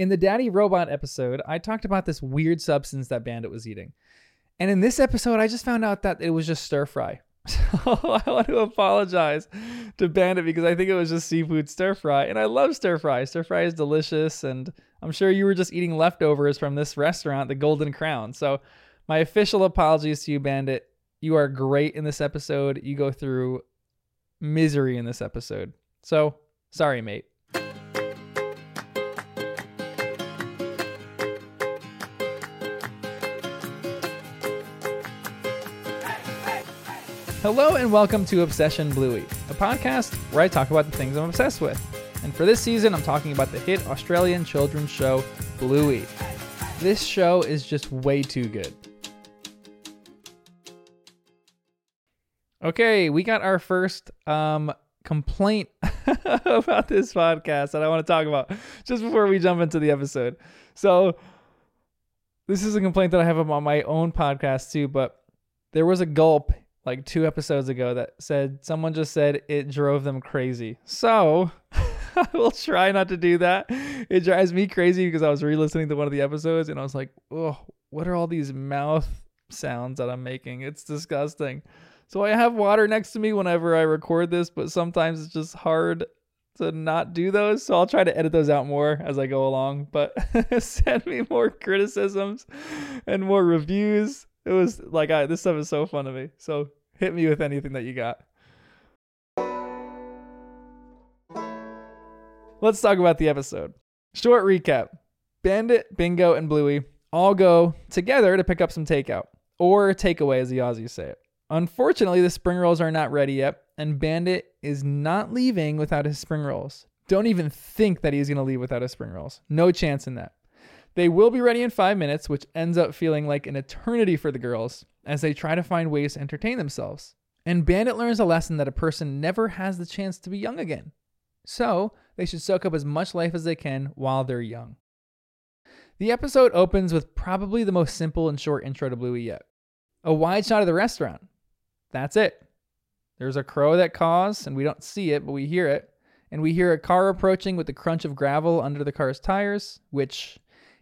In the Daddy Robot episode, I talked about this weird substance that Bandit was eating. And in this episode, I just found out that it was just stir fry. So I want to apologize to Bandit because I think it was just seafood stir fry. And I love stir fry. Stir fry is delicious. And I'm sure you were just eating leftovers from this restaurant, the Golden Crown. So my official apologies to you, Bandit. You are great in this episode. You go through misery in this episode. So sorry, mate. Hello and welcome to Obsession Bluey, a podcast where I talk about the things I'm obsessed with. And for this season, I'm talking about the hit Australian children's show Bluey. This show is just way too good. Okay, we got our first um, complaint about this podcast that I want to talk about just before we jump into the episode. So, this is a complaint that I have on my own podcast too, but there was a gulp like two episodes ago that said someone just said it drove them crazy. So I will try not to do that. It drives me crazy because I was re-listening to one of the episodes and I was like, oh, what are all these mouth sounds that I'm making? It's disgusting. So I have water next to me whenever I record this, but sometimes it's just hard to not do those. So I'll try to edit those out more as I go along. But send me more criticisms and more reviews it was like I, this stuff is so fun to me. So hit me with anything that you got. Let's talk about the episode. Short recap Bandit, Bingo, and Bluey all go together to pick up some takeout, or takeaway as the Aussies say it. Unfortunately, the spring rolls are not ready yet, and Bandit is not leaving without his spring rolls. Don't even think that he's going to leave without his spring rolls. No chance in that. They will be ready in five minutes, which ends up feeling like an eternity for the girls as they try to find ways to entertain themselves. And Bandit learns a lesson that a person never has the chance to be young again. So, they should soak up as much life as they can while they're young. The episode opens with probably the most simple and short intro to Bluey yet a wide shot of the restaurant. That's it. There's a crow that caws, and we don't see it, but we hear it. And we hear a car approaching with the crunch of gravel under the car's tires, which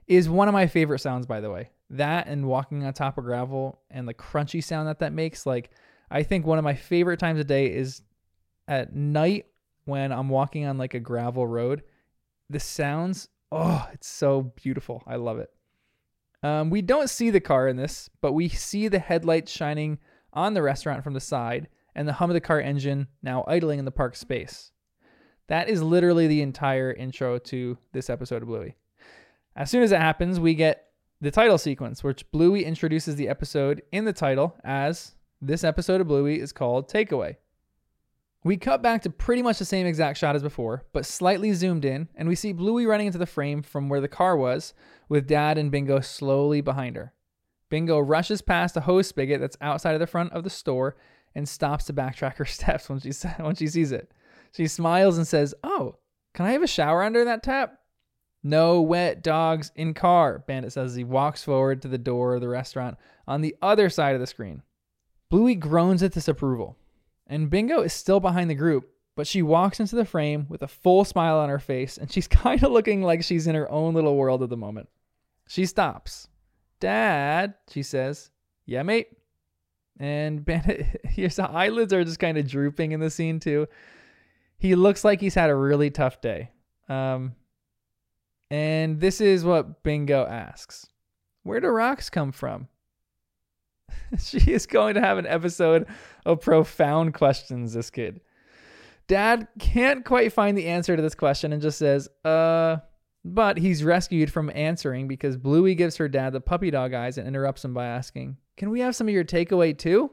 is one of my favorite sounds, by the way. That and walking on top of gravel and the crunchy sound that that makes. Like, I think one of my favorite times of day is at night when I'm walking on like a gravel road. The sounds, oh, it's so beautiful. I love it. Um, we don't see the car in this, but we see the headlights shining on the restaurant from the side and the hum of the car engine now idling in the park space. That is literally the entire intro to this episode of Bluey. As soon as it happens, we get the title sequence, which Bluey introduces the episode in the title as this episode of Bluey is called Takeaway. We cut back to pretty much the same exact shot as before, but slightly zoomed in, and we see Bluey running into the frame from where the car was, with Dad and Bingo slowly behind her. Bingo rushes past a hose spigot that's outside of the front of the store and stops to backtrack her steps when she when she sees it. She smiles and says, "Oh, can I have a shower under that tap?" No wet dogs in car, Bandit says as he walks forward to the door of the restaurant on the other side of the screen. Bluey groans at disapproval, and Bingo is still behind the group, but she walks into the frame with a full smile on her face, and she's kind of looking like she's in her own little world at the moment. She stops. Dad, she says, Yeah, mate. And Bandit, his eyelids are just kind of drooping in the scene, too. He looks like he's had a really tough day. Um, and this is what Bingo asks Where do rocks come from? she is going to have an episode of profound questions, this kid. Dad can't quite find the answer to this question and just says, uh, but he's rescued from answering because Bluey gives her dad the puppy dog eyes and interrupts him by asking, Can we have some of your takeaway too?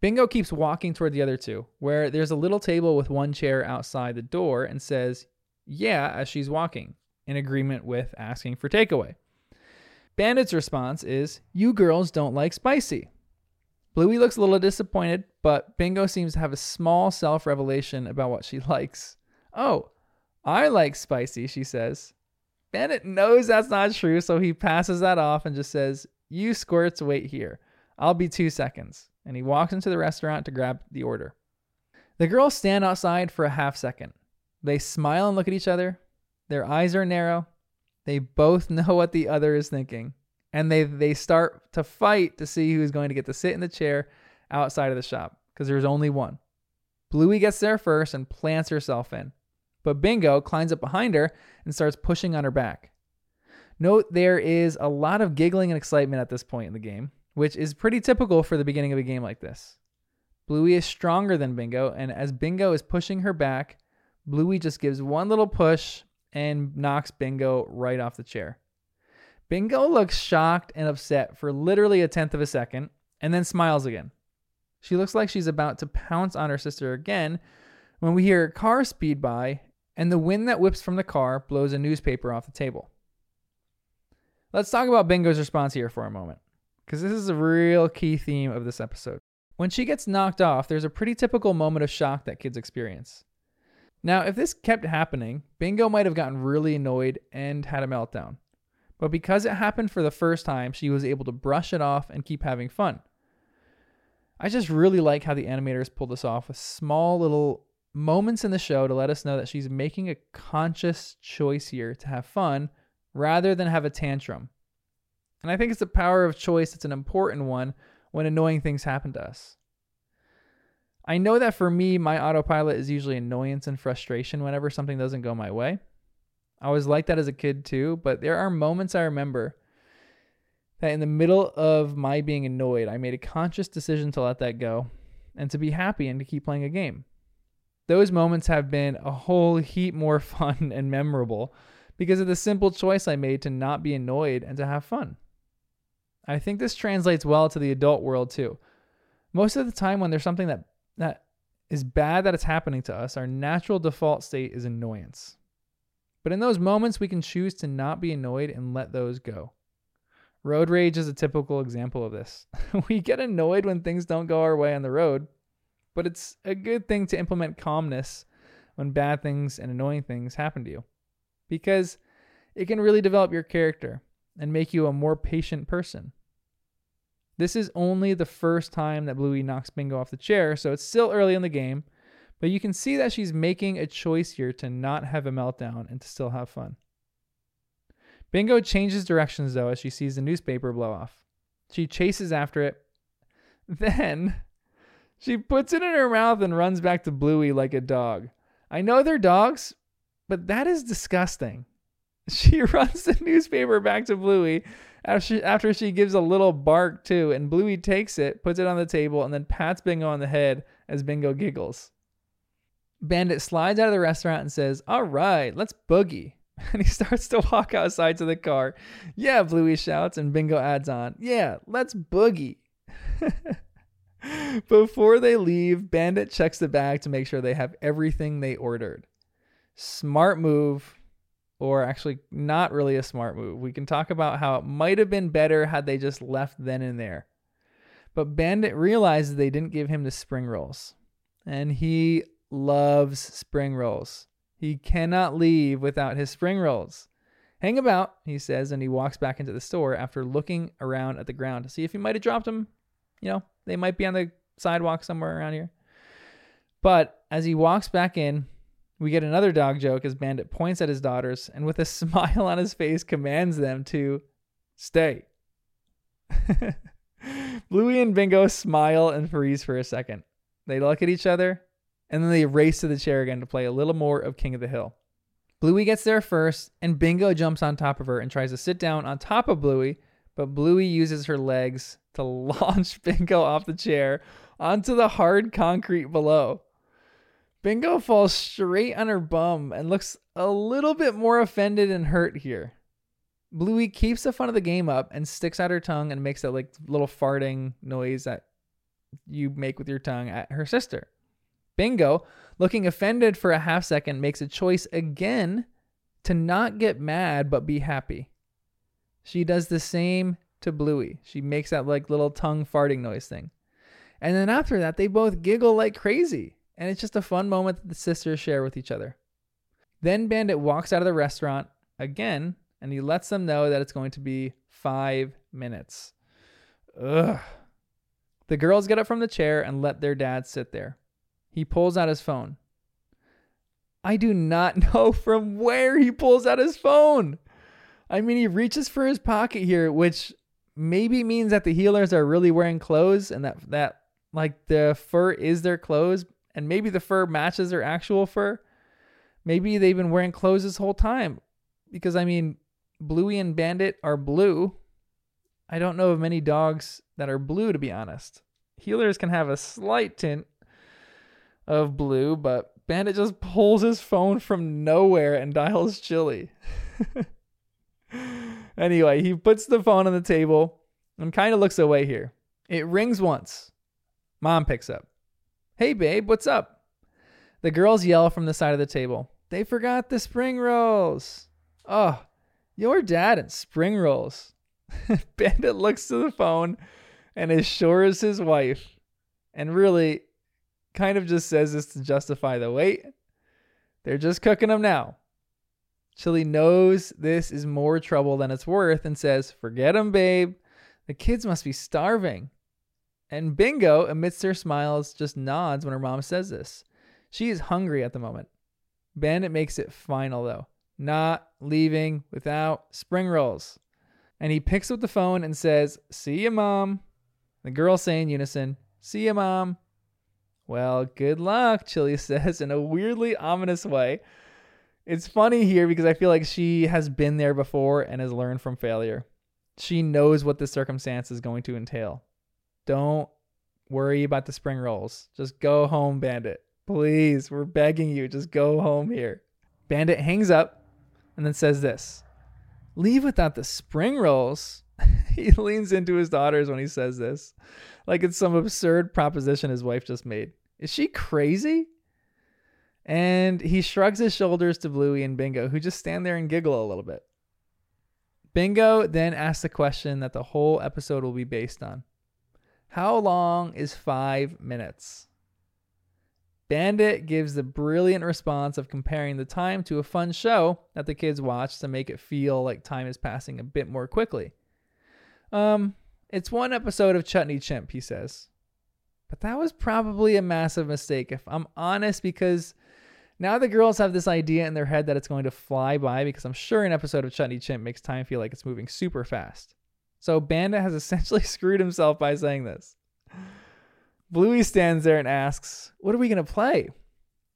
Bingo keeps walking toward the other two, where there's a little table with one chair outside the door and says, Yeah, as she's walking in agreement with asking for takeaway. Bandit's response is, You girls don't like spicy. Bluey looks a little disappointed, but Bingo seems to have a small self revelation about what she likes. Oh, I like spicy, she says. Bandit knows that's not true, so he passes that off and just says, You squirts wait here. I'll be two seconds. And he walks into the restaurant to grab the order. The girls stand outside for a half second. They smile and look at each other, their eyes are narrow, They both know what the other is thinking, and they they start to fight to see who's going to get to sit in the chair outside of the shop because there's only one. Bluey gets there first and plants herself in, but Bingo climbs up behind her and starts pushing on her back. Note there is a lot of giggling and excitement at this point in the game, which is pretty typical for the beginning of a game like this. Bluey is stronger than Bingo, and as Bingo is pushing her back, Bluey just gives one little push and knocks Bingo right off the chair. Bingo looks shocked and upset for literally a tenth of a second and then smiles again. She looks like she's about to pounce on her sister again when we hear a car speed by and the wind that whips from the car blows a newspaper off the table. Let's talk about Bingo's response here for a moment, because this is a real key theme of this episode. When she gets knocked off, there's a pretty typical moment of shock that kids experience. Now, if this kept happening, Bingo might have gotten really annoyed and had a meltdown. But because it happened for the first time, she was able to brush it off and keep having fun. I just really like how the animators pulled this off with small little moments in the show to let us know that she's making a conscious choice here to have fun rather than have a tantrum. And I think it's the power of choice that's an important one when annoying things happen to us. I know that for me, my autopilot is usually annoyance and frustration whenever something doesn't go my way. I was like that as a kid too, but there are moments I remember that in the middle of my being annoyed, I made a conscious decision to let that go and to be happy and to keep playing a game. Those moments have been a whole heap more fun and memorable because of the simple choice I made to not be annoyed and to have fun. I think this translates well to the adult world too. Most of the time when there's something that that is bad that it's happening to us, our natural default state is annoyance. But in those moments we can choose to not be annoyed and let those go. Road rage is a typical example of this. we get annoyed when things don't go our way on the road, but it's a good thing to implement calmness when bad things and annoying things happen to you because it can really develop your character and make you a more patient person. This is only the first time that Bluey knocks Bingo off the chair, so it's still early in the game, but you can see that she's making a choice here to not have a meltdown and to still have fun. Bingo changes directions though as she sees the newspaper blow off. She chases after it. Then she puts it in her mouth and runs back to Bluey like a dog. I know they're dogs, but that is disgusting. She runs the newspaper back to Bluey after she, after she gives a little bark too, and Bluey takes it, puts it on the table, and then pats Bingo on the head as Bingo giggles. Bandit slides out of the restaurant and says, All right, let's boogie. And he starts to walk outside to the car. Yeah, Bluey shouts, and Bingo adds on, Yeah, let's boogie. Before they leave, Bandit checks the bag to make sure they have everything they ordered smart move, or actually not really a smart move. We can talk about how it might have been better had they just left then and there. But Bandit realizes they didn't give him the spring rolls, and he loves spring rolls. He cannot leave without his spring rolls. Hang about, he says, and he walks back into the store after looking around at the ground to see if he might have dropped them. You know, they might be on the sidewalk somewhere around here. But as he walks back in, we get another dog joke as Bandit points at his daughters and with a smile on his face commands them to stay. Bluey and Bingo smile and freeze for a second. They look at each other and then they race to the chair again to play a little more of King of the Hill. Bluey gets there first and Bingo jumps on top of her and tries to sit down on top of Bluey, but Bluey uses her legs to launch Bingo off the chair onto the hard concrete below. Bingo falls straight on her bum and looks a little bit more offended and hurt here. Bluey keeps the fun of the game up and sticks out her tongue and makes that like little farting noise that you make with your tongue at her sister. Bingo, looking offended for a half second, makes a choice again to not get mad but be happy. She does the same to Bluey. She makes that like little tongue farting noise thing. And then after that, they both giggle like crazy and it's just a fun moment that the sisters share with each other. Then Bandit walks out of the restaurant again and he lets them know that it's going to be five minutes. Ugh. The girls get up from the chair and let their dad sit there. He pulls out his phone. I do not know from where he pulls out his phone. I mean, he reaches for his pocket here, which maybe means that the Heelers are really wearing clothes and that that like the fur is their clothes and maybe the fur matches their actual fur. Maybe they've been wearing clothes this whole time because I mean, Bluey and Bandit are blue. I don't know of many dogs that are blue to be honest. Heelers can have a slight tint of blue, but Bandit just pulls his phone from nowhere and dials Chilli. anyway, he puts the phone on the table and kind of looks away here. It rings once. Mom picks up. Hey, babe, what's up? The girls yell from the side of the table. They forgot the spring rolls. Oh, your dad and spring rolls. Bandit looks to the phone and is sure as his wife. And really, kind of just says this to justify the wait. They're just cooking them now. Chilli knows this is more trouble than it's worth and says, Forget them, babe. The kids must be starving. And Bingo, amidst her smiles, just nods when her mom says this. She is hungry at the moment. Bandit makes it final, though. Not leaving without spring rolls. And he picks up the phone and says, See ya, mom. The girls say in unison, See ya, mom. Well, good luck, Chilli says in a weirdly ominous way. It's funny here because I feel like she has been there before and has learned from failure. She knows what the circumstance is going to entail. Don't worry about the spring rolls. Just go home, Bandit. Please, we're begging you. Just go home here. Bandit hangs up and then says this Leave without the spring rolls. he leans into his daughters when he says this, like it's some absurd proposition his wife just made. Is she crazy? And he shrugs his shoulders to Bluey and Bingo, who just stand there and giggle a little bit. Bingo then asks the question that the whole episode will be based on How long is five minutes? Bandit gives the brilliant response of comparing the time to a fun show that the kids watch to make it feel like time is passing a bit more quickly. Um, it's one episode of Chutney Chimp, he says. But that was probably a massive mistake, if I'm honest, because now the girls have this idea in their head that it's going to fly by because I'm sure an episode of Chutney Chimp makes time feel like it's moving super fast. So Bandit has essentially screwed himself by saying this. Bluey stands there and asks, What are we going to play?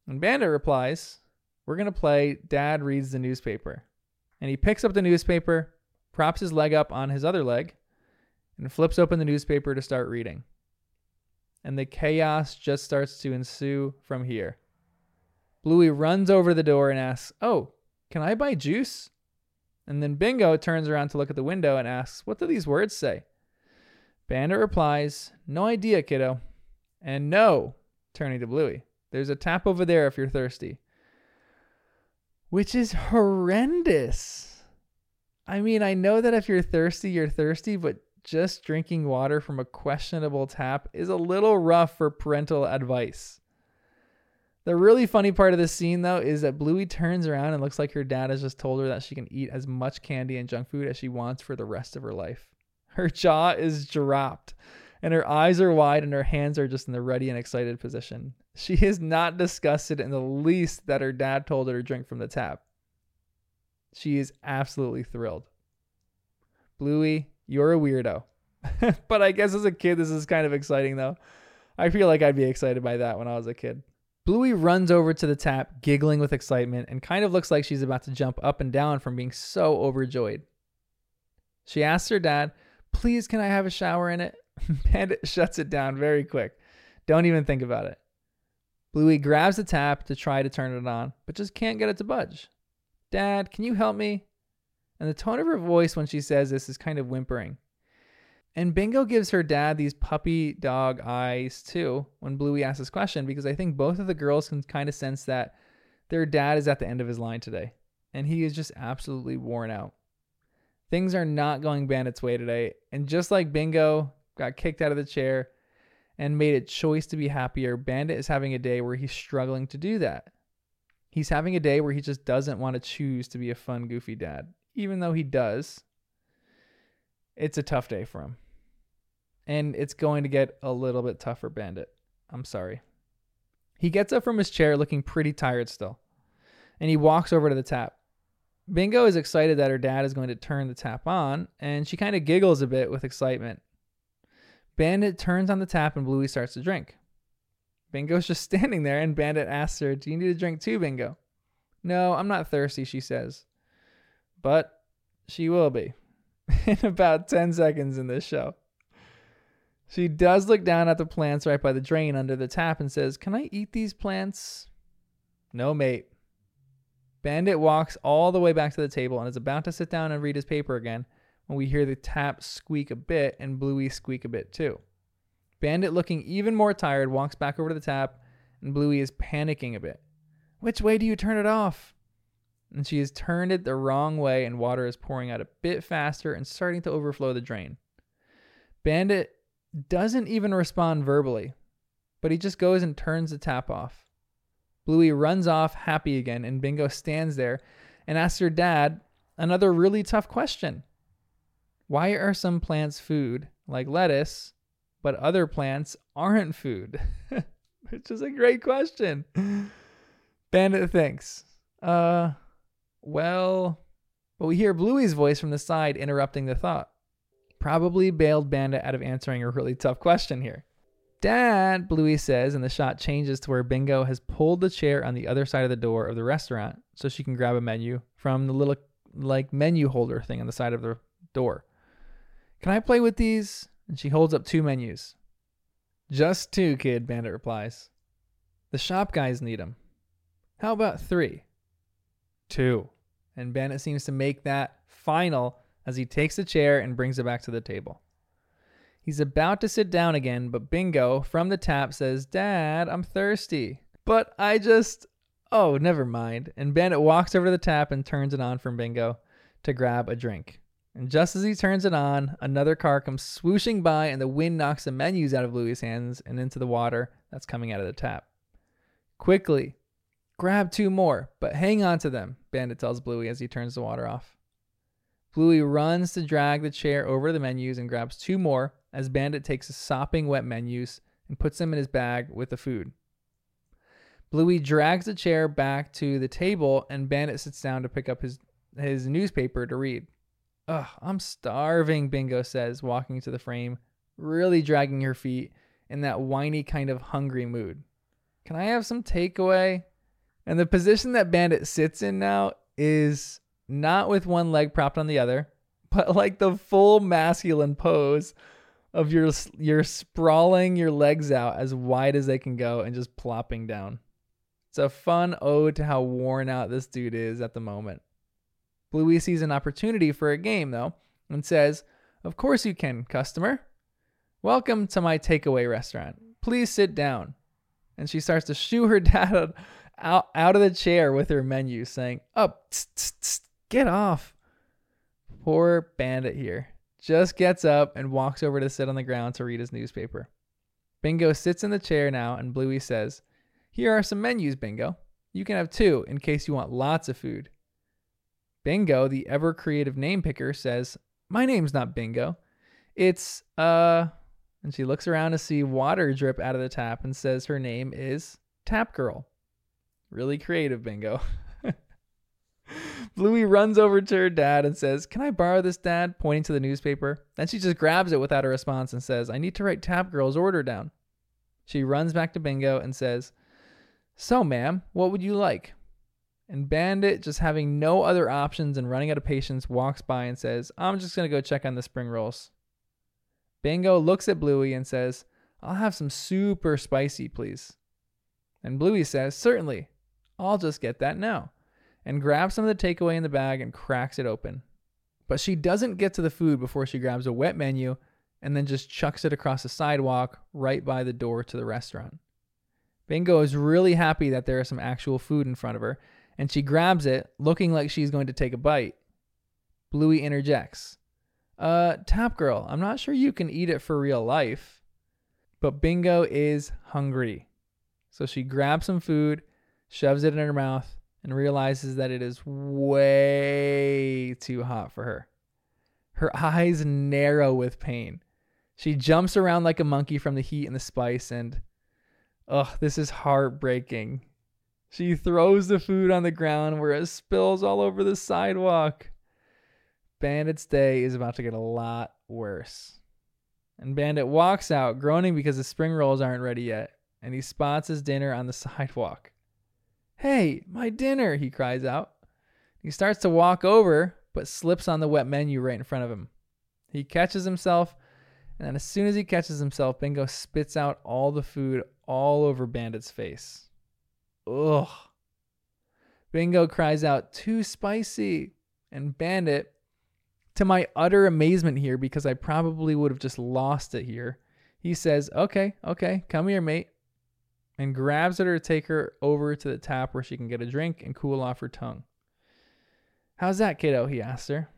And Bandit replies, We're going to play Dad Reads the Newspaper. And he picks up the newspaper, props his leg up on his other leg, and flips open the newspaper to start reading and the chaos just starts to ensue from here. Bluey runs over the door and asks, Oh, can I buy juice? And then Bingo turns around to look at the window and asks, What do these words say? Bandit replies, No idea, kiddo. And no, turning to Bluey, there's a tap over there if you're thirsty. Which is horrendous. I mean, I know that if you're thirsty, you're thirsty, but just drinking water from a questionable tap is a little rough for parental advice. The really funny part of this scene, though, is that Bluey turns around and looks like her dad has just told her that she can eat as much candy and junk food as she wants for the rest of her life. Her jaw is dropped, and her eyes are wide, and her hands are just in the ready and excited position. She is not disgusted in the least that her dad told her to drink from the tap. She is absolutely thrilled. Bluey, you're a weirdo. but I guess as a kid, this is kind of exciting though. I feel like I'd be excited by that when I was a kid. Bluey runs over to the tap, giggling with excitement, and kind of looks like she's about to jump up and down from being so overjoyed. She asks her dad, Please, can I have a shower in it? Bandit shuts it down very quick. Don't even think about it. Bluey grabs the tap to try to turn it on, but just can't get it to budge. Dad, can you help me? and the tone of her voice when she says this is kind of whimpering. And Bingo gives her dad these puppy dog eyes too when Bluey asks this question because I think both of the girls can kind of sense that their dad is at the end of his line today and he is just absolutely worn out. Things are not going Bandit's way today, and just like Bingo got kicked out of the chair and made a choice to be happier, Bandit is having a day where he's struggling to do that. He's having a day where he just doesn't want to choose to be a fun, goofy dad even though he does, it's a tough day for him. And it's going to get a little bit tougher, Bandit. I'm sorry. He gets up from his chair looking pretty tired still, and he walks over to the tap. Bingo is excited that her dad is going to turn the tap on, and she kind of giggles a bit with excitement. Bandit turns on the tap and Bluey starts to drink. Bingo's just standing there, and Bandit asks her, Do you need a drink too, Bingo? No, I'm not thirsty, she says. But she will be in about 10 seconds in this show. She does look down at the plants right by the drain under the tap and says, Can I eat these plants? No, mate. Bandit walks all the way back to the table and is about to sit down and read his paper again when we hear the tap squeak a bit and Bluey squeak a bit too. Bandit, looking even more tired, walks back over to the tap and Bluey is panicking a bit. Which way do you turn it off? And she has turned it the wrong way and water is pouring out a bit faster and starting to overflow the drain. Bandit doesn't even respond verbally, but he just goes and turns the tap off. Bluey runs off happy again, and Bingo stands there and asks her dad another really tough question. Why are some plants food, like lettuce, but other plants aren't food? Which is a great question. Bandit thinks, uh, well, but we hear Bluey's voice from the side interrupting the thought. Probably bailed Bandit out of answering a really tough question here. Dad, Bluey says, and the shot changes to where Bingo has pulled the chair on the other side of the door of the restaurant so she can grab a menu from the little like menu holder thing on the side of the door. Can I play with these? And she holds up two menus. Just two, kid, Bandit replies. The shop guys need them. How about three? Two. And Bandit seems to make that final as he takes the chair and brings it back to the table. He's about to sit down again, but Bingo from the tap says, Dad, I'm thirsty. But I just. Oh, never mind. And Bandit walks over to the tap and turns it on for Bingo to grab a drink. And just as he turns it on, another car comes swooshing by, and the wind knocks the menus out of Bluey's hands and into the water that's coming out of the tap. Quickly, grab two more, but hang on to them, Bandit tells Bluey as he turns the water off. Bluey runs to drag the chair over the menus and grabs two more as Bandit takes the sopping wet menus and puts them in his bag with the food. Bluey drags the chair back to the table and Bandit sits down to pick up his, his newspaper to read. Ugh, I'm starving, Bingo says, walking to the frame, really dragging her feet in that whiny kind of hungry mood. Can I have some takeaway? And the position that Bandit sits in now is not with one leg propped on the other, but like the full masculine pose of your you're sprawling your legs out as wide as they can go and just plopping down. It's a fun ode to how worn out this dude is at the moment. Bluey sees an opportunity for a game though and says, "Of course you can, customer. Welcome to my takeaway restaurant. Please sit down." And she starts to shoo her dad out out of the chair with her menu, saying, "Up, oh, Get off. Poor bandit here just gets up and walks over to sit on the ground to read his newspaper. Bingo sits in the chair now, and Bluey says, Here are some menus, Bingo. You can have two in case you want lots of food. Bingo, the ever creative name picker, says, My name's not Bingo. It's, uh, and she looks around to see water drip out of the tap and says her name is Tap Girl. Really creative, Bingo. Bluey runs over to her dad and says, Can I borrow this, dad? pointing to the newspaper. Then she just grabs it without a response and says, I need to write Tap Girl's order down. She runs back to Bingo and says, So, ma'am, what would you like? And Bandit, just having no other options and running out of patience, walks by and says, I'm just going to go check on the spring rolls. Bingo looks at Bluey and says, I'll have some super spicy, please. And Bluey says, Certainly. I'll just get that now and grabs some of the takeaway in the bag and cracks it open. But she doesn't get to the food before she grabs a wet menu and then just chucks it across the sidewalk right by the door to the restaurant. Bingo is really happy that there is some actual food in front of her, and she grabs it, looking like she's going to take a bite. Bluey interjects, Uh, Tap Girl, I'm not sure you can eat it for real life. But Bingo is hungry. So she grabs some food, shoves it in her mouth, and realizes that it is way too hot for her. Her eyes narrow with pain. She jumps around like a monkey from the heat and the spice, and ugh, this is heartbreaking. She throws the food on the ground where it spills all over the sidewalk. Bandit's day is about to get a lot worse. And Bandit walks out, groaning because the spring rolls aren't ready yet, and he spots his dinner on the sidewalk. Hey, my dinner, he cries out. He starts to walk over, but slips on the wet menu right in front of him. He catches himself, and as soon as he catches himself, Bingo spits out all the food all over Bandit's face. Ugh. Bingo cries out, too spicy. And Bandit, to my utter amazement here, because I probably would have just lost it here, he says, Okay, okay, come here, mate. And grabs at her to take her over to the tap where she can get a drink and cool off her tongue. How's that, kiddo? He asks her.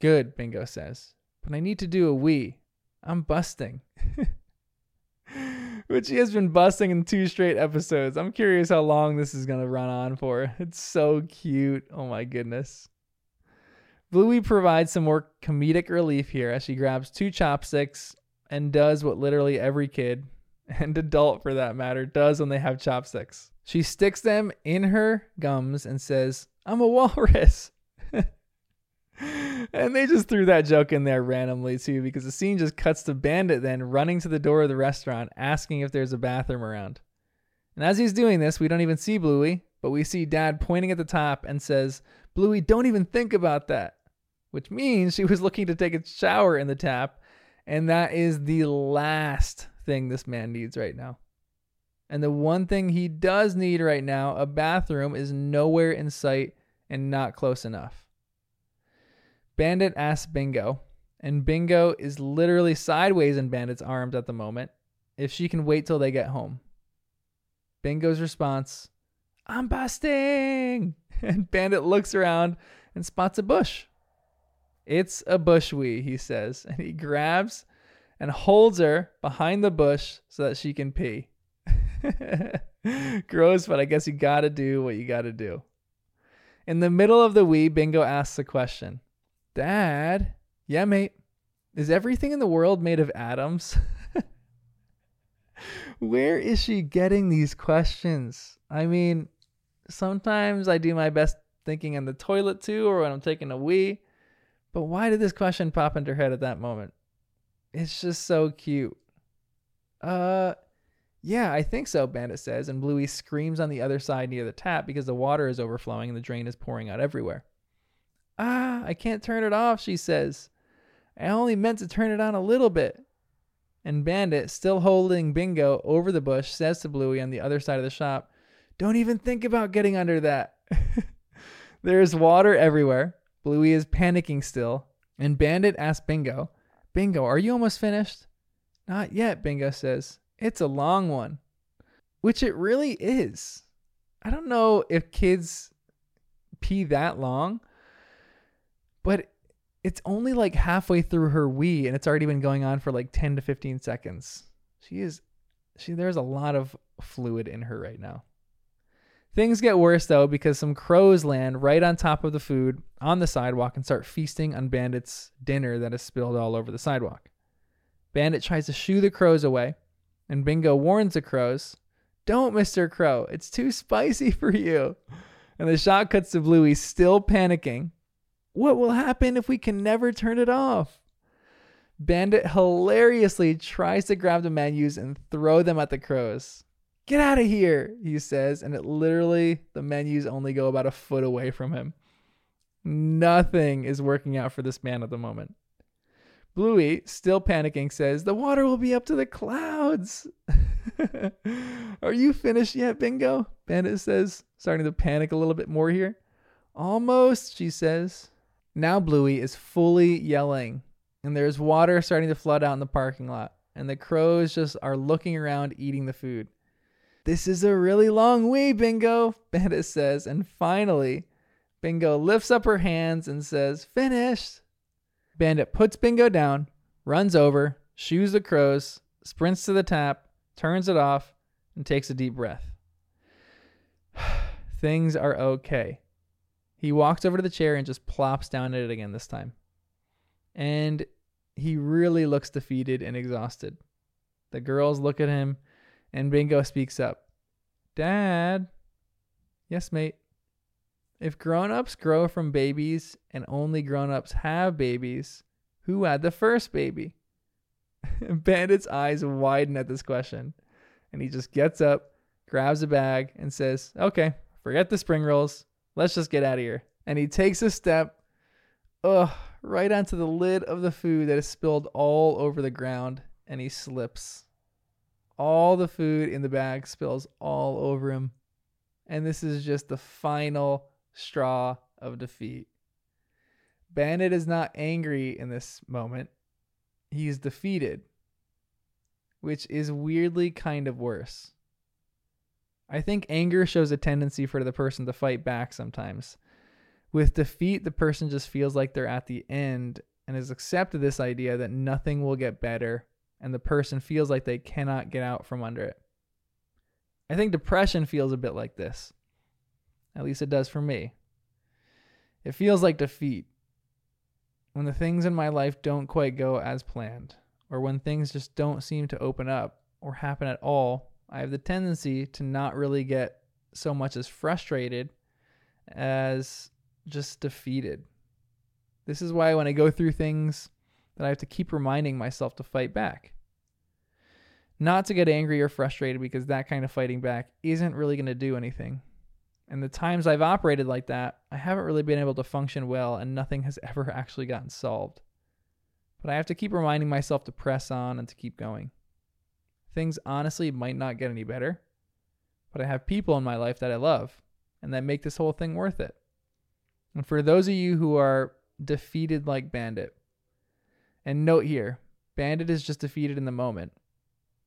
Good, Bingo says. But I need to do a wee. I'm busting. Which he has been busting in two straight episodes. I'm curious how long this is going to run on for. It's so cute. Oh my goodness. Bluey provides some more comedic relief here as she grabs two chopsticks and does what literally every kid, and adult for that matter, does when they have chopsticks. She sticks them in her gums and says, I'm a walrus. and they just threw that joke in there randomly too because the scene just cuts to Bandit then running to the door of the restaurant asking if there's a bathroom around. And as he's doing this, we don't even see Bluey, but we see Dad pointing at the top and says, Bluey, don't even think about that. Which means she was looking to take a shower in the tap, and that is the last thing this man needs right now. And the one thing he does need right now, a bathroom, is nowhere in sight and not close enough. Bandit asks Bingo, and Bingo is literally sideways in Bandit's arms at the moment, if she can wait till they get home. Bingo's response, I'm busting! And Bandit looks around and spots a bush. It's a bushwee, he says, and he grabs and holds her behind the bush so that she can pee. Gross, but I guess you gotta do what you gotta do. In the middle of the wee, Bingo asks a question. Dad? Yeah, mate. Is everything in the world made of atoms? Where is she getting these questions? I mean, sometimes I do my best thinking in the toilet too, or when I'm taking a wee. But why did this question pop into her head at that moment? It's just so cute. Uh, yeah, I think so, Bandit says, and Bluey screams on the other side near the tap because the water is overflowing and the drain is pouring out everywhere. Ah, I can't turn it off, she says. I only meant to turn it on a little bit. And Bandit, still holding Bingo over the bush, says to Bluey on the other side of the shop, Don't even think about getting under that. there is water everywhere. Bluey is panicking still. And Bandit asks Bingo, Bingo, are you almost finished? Not yet, Bingo says. It's a long one. Which it really is. I don't know if kids pee that long, but it's only like halfway through her wee and it's already been going on for like 10 to 15 seconds. She is she there's a lot of fluid in her right now. Things get worse though because some crows land right on top of the food on the sidewalk and start feasting on Bandit's dinner that is spilled all over the sidewalk. Bandit tries to shoo the crows away, and Bingo warns the crows, Don't, Mr. Crow, it's too spicy for you. And the shot cuts to Bluey still panicking what will happen if we can never turn it off? Bandit hilariously tries to grab the menus and throw them at the crows. Get out of here, he says, and it literally, the menus only go about a foot away from him. Nothing is working out for this man at the moment. Bluey, still panicking, says, The water will be up to the clouds. Are you finished yet, Bingo? Bandit says, starting to panic a little bit more here. Almost, she says. Now Bluey is fully yelling, and there's water starting to flood out in the parking lot, and the crows just are looking around eating the food. This is a really long wee, Bingo, Bandit says, and finally, Bingo lifts up her hands and says, Finished! Bandit puts Bingo down, runs over, shoos the crows, sprints to the tap, turns it off, and takes a deep breath. Things are okay. He walks over to the chair and just plops down at it again this time. And he really looks defeated and exhausted. The girls look at him, and Bingo speaks up Dad, Yes, mate. If grown ups grow from babies and only grown ups have babies, who had the first baby? Bandit's eyes widen at this question, and he just gets up, grabs a bag, and says, Okay, forget the spring rolls. Let's just get out of here. And he takes a step, ugh, right onto the lid of the food that is spilled all over the ground, and he slips. All the food in the bag spills all over him. And this is just the final straw of defeat. Bandit is not angry in this moment. He is defeated, which is weirdly kind of worse. I think anger shows a tendency for the person to fight back sometimes. With defeat, the person just feels like they're at the end and has accepted this idea that nothing will get better, and the person feels like they cannot get out from under it. I think depression feels a bit like this. At least it does for me. It feels like defeat. When the things in my life don't quite go as planned, or when things just don't seem to open up or happen at all, I have the tendency to not really get so much as frustrated as just defeated. This is why when I go through things that I have to keep reminding myself to fight back. Not to get angry or frustrated because that kind of fighting back isn't really going to do anything. And the times I've operated like that, I haven't really been able to function well and nothing has ever actually gotten solved. But I have to keep reminding myself to press on and to keep going. Things honestly might not get any better, but I have people in my life that I love and that make this whole thing worth it. And for those of you who are defeated like Bandit, and note here, Bandit is just defeated in the moment.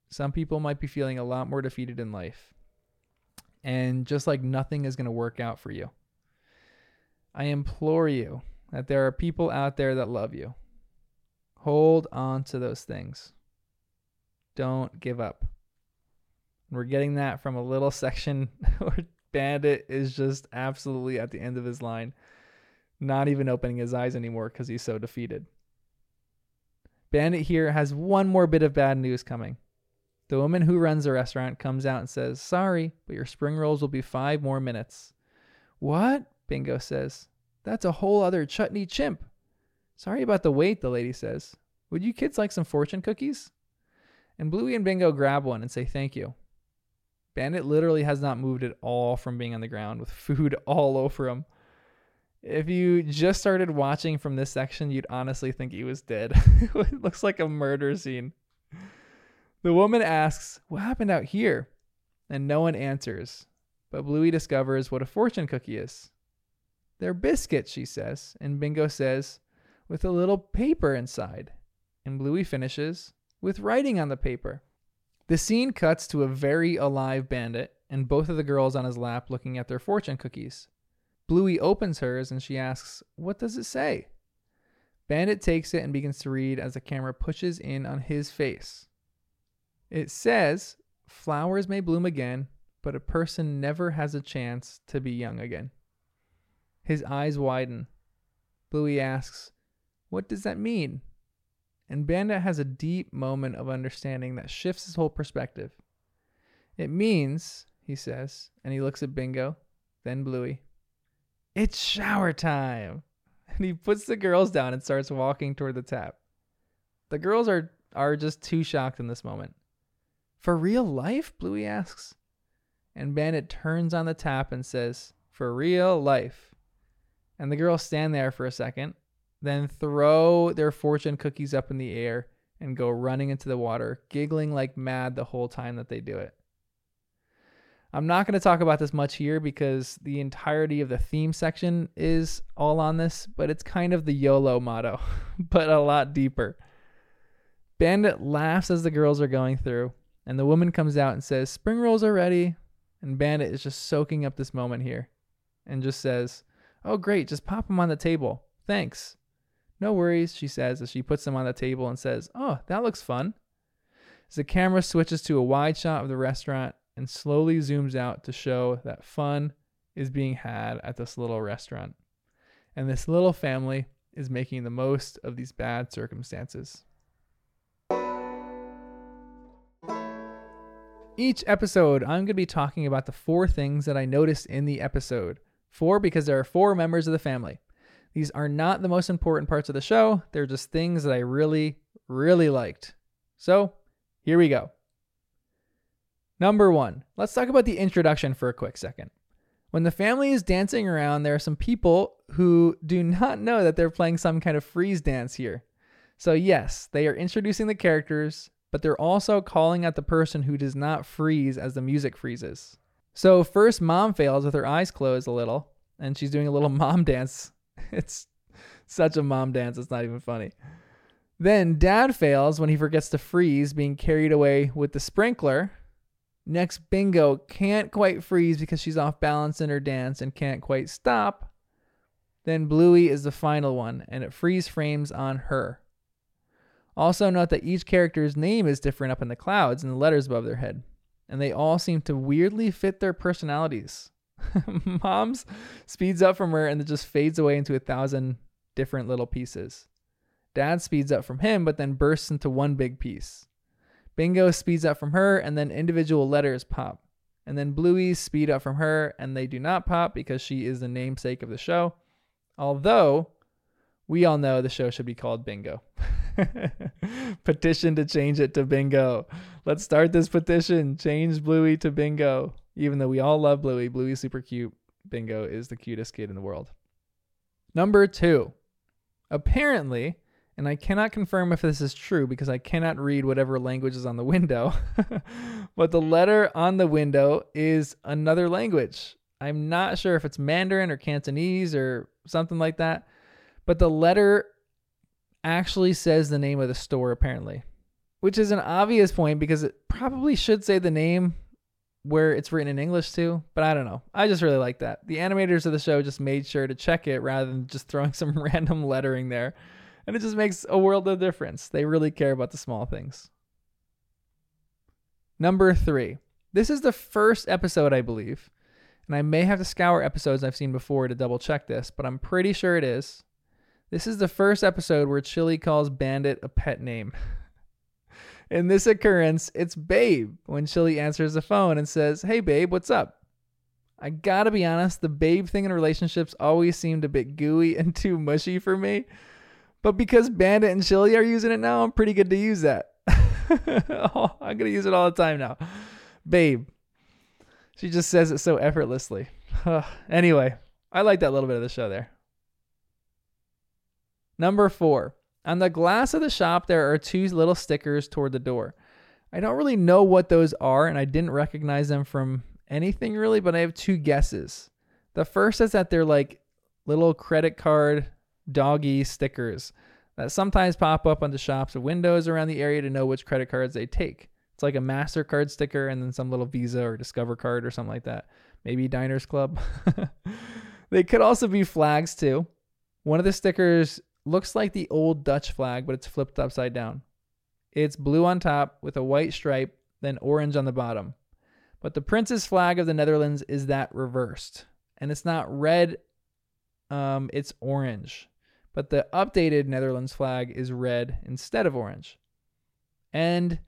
Some people might be feeling a lot more defeated in life and just like nothing is going to work out for you. I implore you that there are people out there that love you. Hold on to those things. Don't give up. We're getting that from a little section where Bandit is just absolutely at the end of his line, not even opening his eyes anymore because he's so defeated. Bandit here has one more bit of bad news coming. The woman who runs the restaurant comes out and says, Sorry, but your spring rolls will be five more minutes. What? Bingo says. That's a whole other chutney chimp. Sorry about the wait, the lady says. Would you kids like some fortune cookies? And Bluey and Bingo grab one and say thank you. Bandit literally has not moved at all from being on the ground with food all over him. If you just started watching from this section, you'd honestly think he was dead. it looks like a murder scene. The woman asks, What happened out here? And no one answers. But Bluey discovers what a fortune cookie is. They're biscuits, she says. And Bingo says, With a little paper inside. And Bluey finishes, With writing on the paper. The scene cuts to a very alive bandit and both of the girls on his lap looking at their fortune cookies. Bluey opens hers and she asks, What does it say? Bandit takes it and begins to read as the camera pushes in on his face. It says, Flowers may bloom again, but a person never has a chance to be young again. His eyes widen. Bluey asks, What does that mean? And Bandit has a deep moment of understanding that shifts his whole perspective. It means, he says, and he looks at Bingo, then Bluey, it's shower time. And he puts the girls down and starts walking toward the tap. The girls are, are just too shocked in this moment. For real life? Bluey asks. And Bandit turns on the tap and says, For real life. And the girls stand there for a second, then throw their fortune cookies up in the air and go running into the water, giggling like mad the whole time that they do it. I'm not going to talk about this much here because the entirety of the theme section is all on this, but it's kind of the YOLO motto, but a lot deeper. Bandit laughs as the girls are going through, and the woman comes out and says, Spring rolls are ready. And Bandit is just soaking up this moment here and just says, Oh, great, just pop them on the table. Thanks. No worries, she says as she puts them on the table and says, Oh, that looks fun. As the camera switches to a wide shot of the restaurant and slowly zooms out to show that fun is being had at this little restaurant. And this little family is making the most of these bad circumstances. Each episode, I'm going to be talking about the four things that I noticed in the episode. Four because there are four members of the family. These are not the most important parts of the show, they're just things that I really, really liked. So, here we go. Number one, let's talk about the introduction for a quick second. When the family is dancing around, there are some people who do not know that they're playing some kind of freeze dance here. So, yes, they are introducing the characters, but they're also calling out the person who does not freeze as the music freezes. So, first, mom fails with her eyes closed a little, and she's doing a little mom dance. It's such a mom dance, it's not even funny. Then, dad fails when he forgets to freeze, being carried away with the sprinkler Next, Bingo can't quite freeze because she's off balance in her dance and can't quite stop. Then Bluey is the final one, and it freeze frames on her. Also, note that each character's name is different up in the clouds and the letters above their head, and they all seem to weirdly fit their personalities. Mom's speeds up from her and then just fades away into a thousand different little pieces. Dad speeds up from him, but then bursts into one big piece. Bingo speeds up from her, and then individual letters pop. And then Bluey's speed up from her, and they do not pop because she is the namesake of the show. Although, we all know the show should be called Bingo. petition to change it to Bingo. Let's start this petition. Change Bluey to Bingo. Even though we all love Bluey, Bluey's super cute. Bingo is the cutest kid in the world. Number two. Apparently, and I cannot confirm if this is true because I cannot read whatever language is on the window. but the letter on the window is another language. I'm not sure if it's Mandarin or Cantonese or something like that, but the letter actually says the name of the store apparently, which is an obvious point because it probably should say the name where it's written in English too, but I don't know. I just really like that. The animators of the show just made sure to check it rather than just throwing some random lettering there. And it just makes a world of difference. They really care about the small things. Number three. This is the first episode, I believe. And I may have to scour episodes I've seen before to double check this, but I'm pretty sure it is. This is the first episode where Chilli calls Bandit a pet name. In this occurrence, it's Babe when Chilli answers the phone and says, Hey, Babe, what's up? I gotta be honest, the Babe thing in relationships always seemed a bit gooey and too mushy for me. But because Bandit and Chilli are using it now, I'm pretty good to use that. oh, I'm going to use it all the time now. Babe. She just says it so effortlessly. anyway, I like that little bit of the show there. Number four. On the glass of the shop, there are two little stickers toward the door. I don't really know what those are, and I didn't recognize them from anything really, but I have two guesses. The first is that they're like little credit card doggy stickers that sometimes pop up on the shops or windows around the area to know which credit cards they take. It's like a MasterCard sticker and then some little Visa or Discover card or something like that. Maybe Diners Club. they could also be flags too. One of the stickers looks like the old Dutch flag, but it's flipped upside down. It's blue on top with a white stripe, then orange on the bottom. But the prince's flag of the Netherlands is that reversed. And it's not red, um, it's orange but the updated Netherlands flag is red instead of orange. And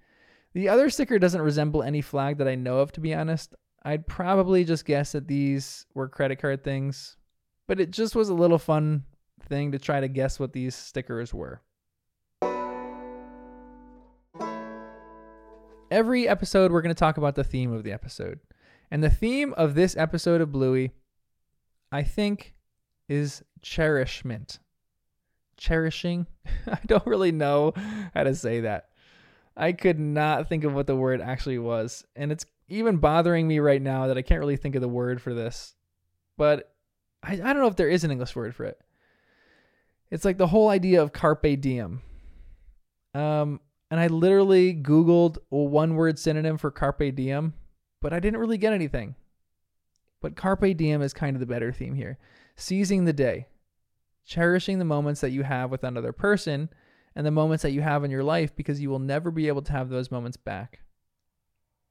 the other sticker doesn't resemble any flag that I know of, to be honest. I'd probably just guess that these were credit card things, but it just was a little fun thing to try to guess what these stickers were. Every episode, we're going to talk about the theme of the episode. And the theme of this episode of Bluey, I think, is cherishment cherishing. I don't really know how to say that. I could not think of what the word actually was. And it's even bothering me right now that I can't really think of the word for this. But I, I don't know if there is an English word for it. It's like the whole idea of carpe diem. Um, and I literally Googled a one word synonym for carpe diem, but I didn't really get anything. But carpe diem is kind of the better theme here. Seizing the day cherishing the moments that you have with another person and the moments that you have in your life because you will never be able to have those moments back.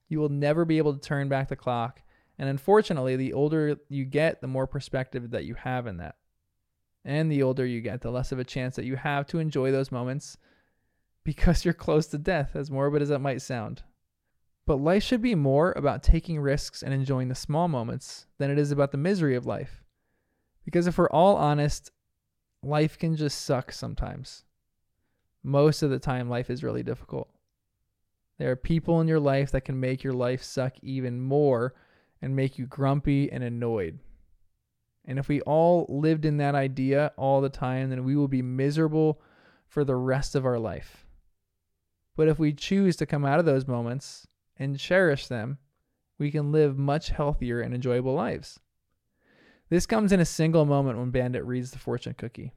You will never be able to turn back the clock. And unfortunately, the older you get, the more perspective that you have in that. And the older you get, the less of a chance that you have to enjoy those moments because you're close to death, as morbid as that might sound. But life should be more about taking risks and enjoying the small moments than it is about the misery of life. Because if we're all honest, life can just suck sometimes. Most of the time, life is really difficult. There are people in your life that can make your life suck even more and make you grumpy and annoyed. And if we all lived in that idea all the time, then we will be miserable for the rest of our life. But if we choose to come out of those moments and cherish them, we can live much healthier and enjoyable lives. This comes in a single moment when Bandit reads the fortune cookie.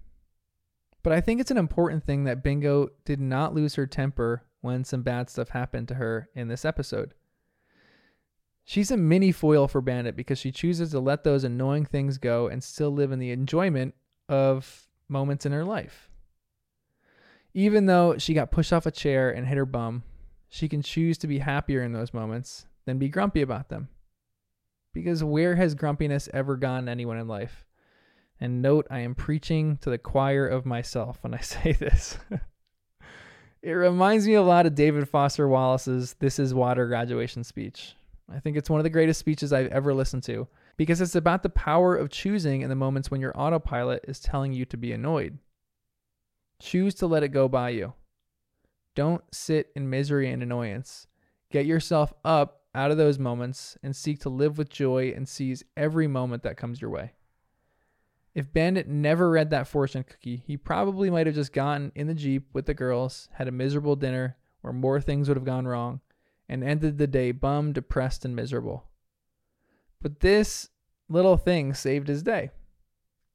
But I think it's an important thing that Bingo did not lose her temper when some bad stuff happened to her in this episode. She's a mini foil for Bandit because she chooses to let those annoying things go and still live in the enjoyment of moments in her life. Even though she got pushed off a chair and hit her bum, she can choose to be happier in those moments than be grumpy about them. Because where has grumpiness ever gone anyone in life? And note, I am preaching to the choir of myself when I say this. it reminds me a lot of David Foster Wallace's This Is Water graduation speech. I think it's one of the greatest speeches I've ever listened to because it's about the power of choosing in the moments when your autopilot is telling you to be annoyed. Choose to let it go by you. Don't sit in misery and annoyance. Get yourself up out of those moments and seek to live with joy and seize every moment that comes your way. If Bandit never read that fortune cookie, he probably might have just gotten in the Jeep with the girls, had a miserable dinner where more things would have gone wrong, and ended the day bummed, depressed, and miserable. But this little thing saved his day.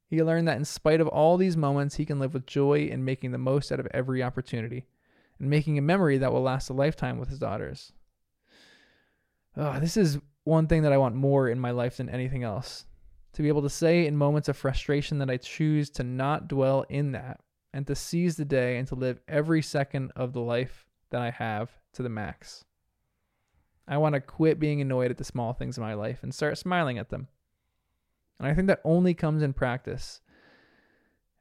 He learned that in spite of all these moments, he can live with joy in making the most out of every opportunity and making a memory that will last a lifetime with his daughters. Oh, this is one thing that I want more in my life than anything else. To be able to say in moments of frustration that I choose to not dwell in that and to seize the day and to live every second of the life that I have to the max. I want to quit being annoyed at the small things in my life and start smiling at them. And I think that only comes in practice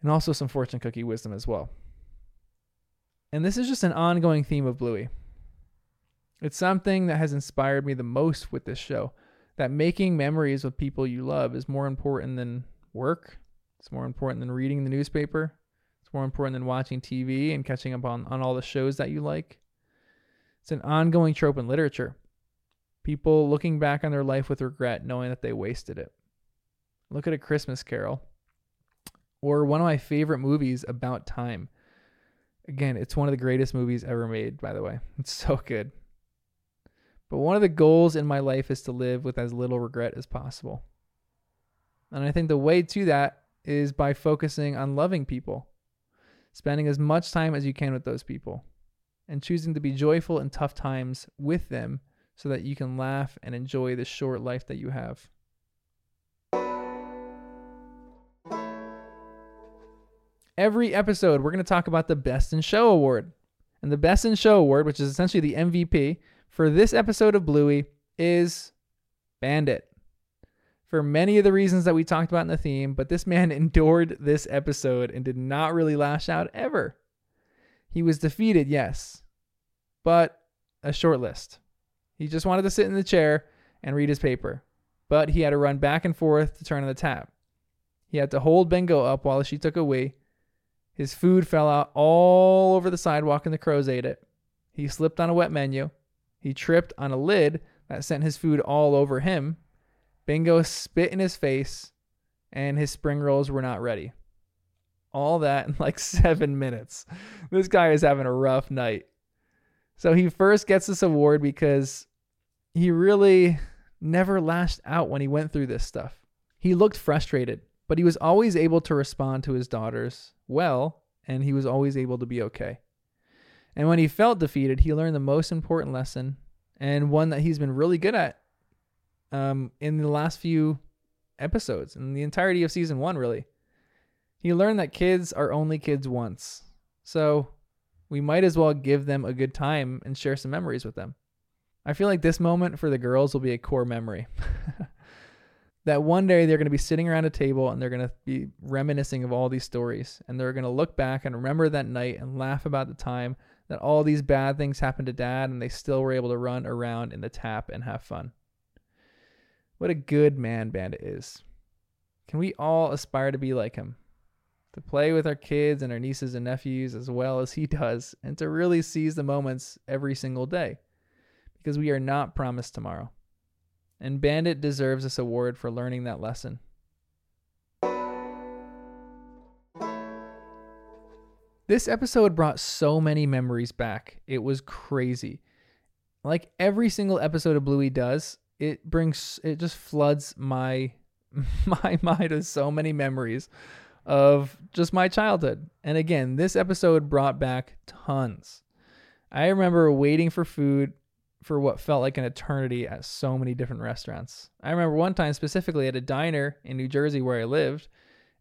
and also some fortune cookie wisdom as well. And this is just an ongoing theme of Bluey. It's something that has inspired me the most with this show that making memories with people you love is more important than work. It's more important than reading the newspaper. It's more important than watching TV and catching up on, on all the shows that you like. It's an ongoing trope in literature. People looking back on their life with regret, knowing that they wasted it. Look at A Christmas Carol. Or one of my favorite movies, About Time. Again, it's one of the greatest movies ever made, by the way. It's so good. But one of the goals in my life is to live with as little regret as possible. And I think the way to that is by focusing on loving people, spending as much time as you can with those people, and choosing to be joyful in tough times with them so that you can laugh and enjoy the short life that you have. Every episode, we're going to talk about the Best in Show Award. And the Best in Show Award, which is essentially the MVP for this episode of Bluey, is Bandit. For many of the reasons that we talked about in the theme, but this man endured this episode and did not really lash out ever. He was defeated, yes, but a short list. He just wanted to sit in the chair and read his paper, but he had to run back and forth to turn on the tap. He had to hold Bingo up while she took a wee. His food fell out all over the sidewalk and the crows ate it. He slipped on a wet menu. He tripped on a lid that sent his food all over him. Bingo spit in his face, and his spring rolls were not ready. All that in like seven minutes. This guy is having a rough night. So he first gets this award because he really never lashed out when he went through this stuff. He looked frustrated, but he was always able to respond to his daughters well, and he was always able to be okay. And when he felt defeated, he learned the most important lesson and one that he's been really good at um, in the last few episodes, in the entirety of season one, really. He learned that kids are only kids once. So we might as well give them a good time and share some memories with them. I feel like this moment for the girls will be a core memory. that one day they're going to be sitting around a table and they're going to be reminiscing of all these stories and they're going to look back and remember that night and laugh about the time that all these bad things happened to dad and they still were able to run around in the tap and have fun. What a good man Bandit is. Can we all aspire to be like him? To play with our kids and our nieces and nephews as well as he does, and to really seize the moments every single day. Because we are not promised tomorrow. And Bandit deserves this award for learning that lesson. This episode brought so many memories back. It was crazy. Like every single episode of Bluey does, it brings it just floods my my mind with so many memories of just my childhood. And again, this episode brought back tons. I remember waiting for food for what felt like an eternity at so many different restaurants. I remember one time specifically at a diner in New Jersey where I lived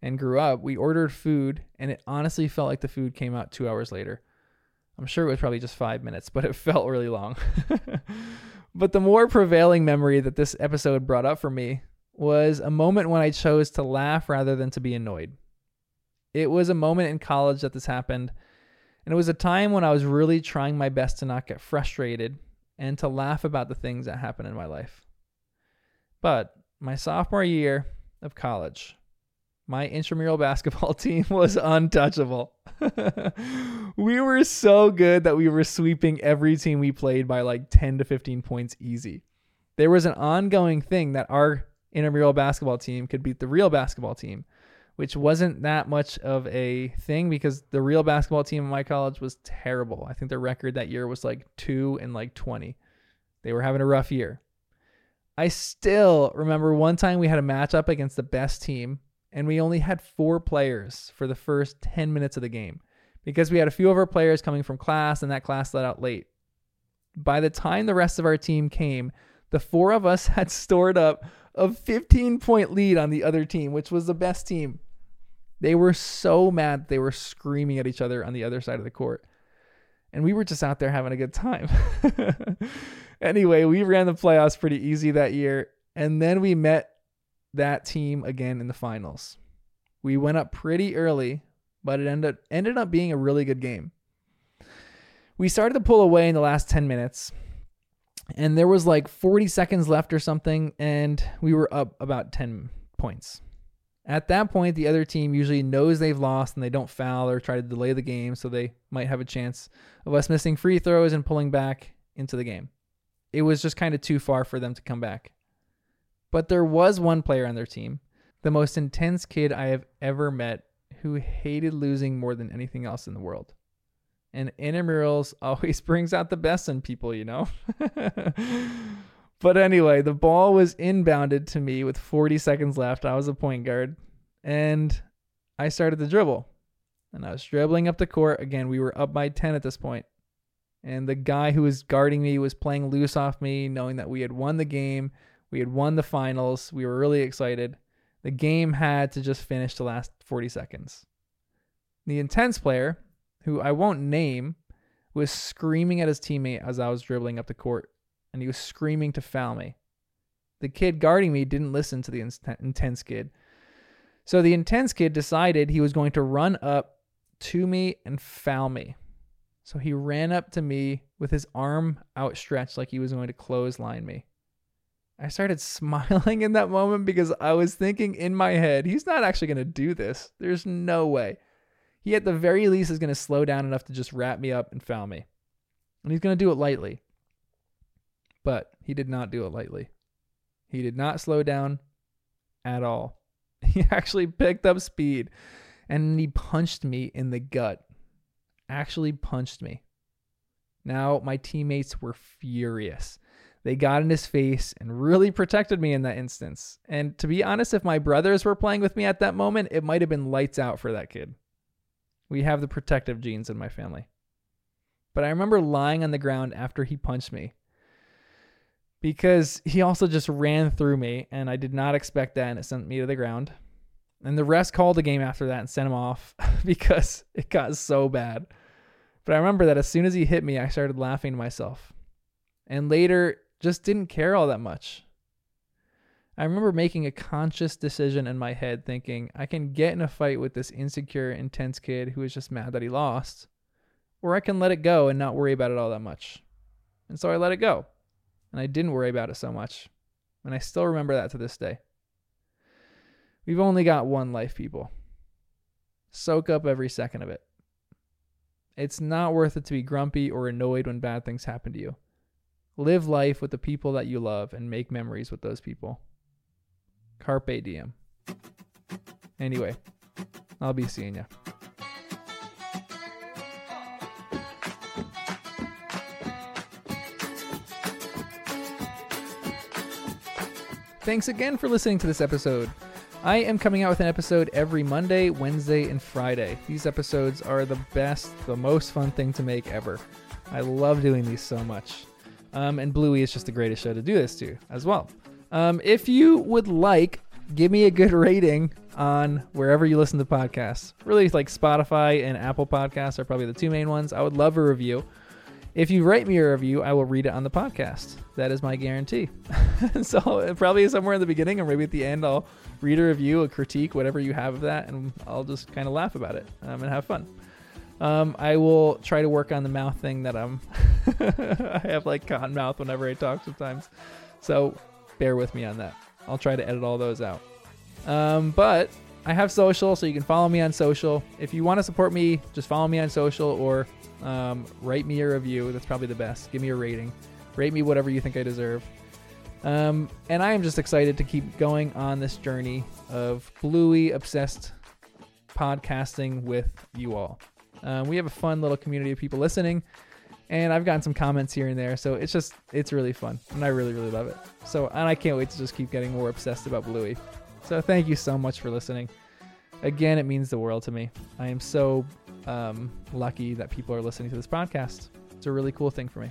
and grew up, we ordered food, and it honestly felt like the food came out two hours later. I'm sure it was probably just five minutes, but it felt really long. but the more prevailing memory that this episode brought up for me was a moment when I chose to laugh rather than to be annoyed. It was a moment in college that this happened, and it was a time when I was really trying my best to not get frustrated and to laugh about the things that happened in my life. But my sophomore year of college, my intramural basketball team was untouchable. we were so good that we were sweeping every team we played by like 10 to 15 points easy. There was an ongoing thing that our intramural basketball team could beat the real basketball team, which wasn't that much of a thing because the real basketball team in my college was terrible. I think their record that year was like 2 and like 20. They were having a rough year. I still remember one time we had a matchup against the best team and we only had four players for the first 10 minutes of the game because we had a few of our players coming from class and that class let out late. By the time the rest of our team came, the four of us had stored up a 15 point lead on the other team, which was the best team. They were so mad they were screaming at each other on the other side of the court. And we were just out there having a good time. anyway, we ran the playoffs pretty easy that year. And then we met that team again in the finals. We went up pretty early, but it ended ended up being a really good game. We started to pull away in the last 10 minutes, and there was like 40 seconds left or something, and we were up about 10 points. At that point, the other team usually knows they've lost and they don't foul or try to delay the game, so they might have a chance of us missing free throws and pulling back into the game. It was just kind of too far for them to come back. But there was one player on their team, the most intense kid I have ever met, who hated losing more than anything else in the world. And intramurals always brings out the best in people, you know? but anyway, the ball was inbounded to me with 40 seconds left. I was a point guard. And I started to dribble. And I was dribbling up the court. Again, we were up by 10 at this point. And the guy who was guarding me was playing loose off me, knowing that we had won the game. We had won the finals. We were really excited. The game had to just finish the last 40 seconds. The intense player, who I won't name, was screaming at his teammate as I was dribbling up the court, and he was screaming to foul me. The kid guarding me didn't listen to the intense kid. So the intense kid decided he was going to run up to me and foul me. So he ran up to me with his arm outstretched like he was going to clothesline me. I started smiling in that moment because I was thinking in my head, he's not actually going to do this. There's no way. He, at the very least, is going to slow down enough to just wrap me up and foul me. And he's going to do it lightly. But he did not do it lightly. He did not slow down at all. He actually picked up speed and he punched me in the gut. Actually punched me. Now, my teammates were furious. They got in his face and really protected me in that instance. And to be honest, if my brothers were playing with me at that moment, it might have been lights out for that kid. We have the protective genes in my family. But I remember lying on the ground after he punched me because he also just ran through me and I did not expect that and it sent me to the ground. And the rest called the game after that and sent him off because it got so bad. But I remember that as soon as he hit me, I started laughing to myself. And later, just didn't care all that much. I remember making a conscious decision in my head thinking, I can get in a fight with this insecure, intense kid who is just mad that he lost, or I can let it go and not worry about it all that much. And so I let it go. And I didn't worry about it so much. And I still remember that to this day. We've only got one life, people. Soak up every second of it. It's not worth it to be grumpy or annoyed when bad things happen to you. Live life with the people that you love and make memories with those people. Carpe diem. Anyway, I'll be seeing you. Thanks again for listening to this episode. I am coming out with an episode every Monday, Wednesday, and Friday. These episodes are the best, the most fun thing to make ever. I love doing these so much. Um, and Bluey is just the greatest show to do this to as well. Um, if you would like, give me a good rating on wherever you listen to podcasts. Really, like Spotify and Apple Podcasts are probably the two main ones. I would love a review. If you write me a review, I will read it on the podcast. That is my guarantee. so probably somewhere in the beginning or maybe at the end, I'll read a review, a critique, whatever you have of that, and I'll just kind of laugh about it um, and have fun. Um, I will try to work on the mouth thing that I'm. I have like cotton mouth whenever I talk sometimes, so bear with me on that. I'll try to edit all those out. Um, but I have social, so you can follow me on social. If you want to support me, just follow me on social or um, write me a review. That's probably the best. Give me a rating. Rate me whatever you think I deserve. Um, and I am just excited to keep going on this journey of Bluey obsessed podcasting with you all. Um, we have a fun little community of people listening, and I've gotten some comments here and there, so it's just it's really fun, and I really really love it. So, and I can't wait to just keep getting more obsessed about Bluey. So, thank you so much for listening. Again, it means the world to me. I am so um, lucky that people are listening to this podcast. It's a really cool thing for me.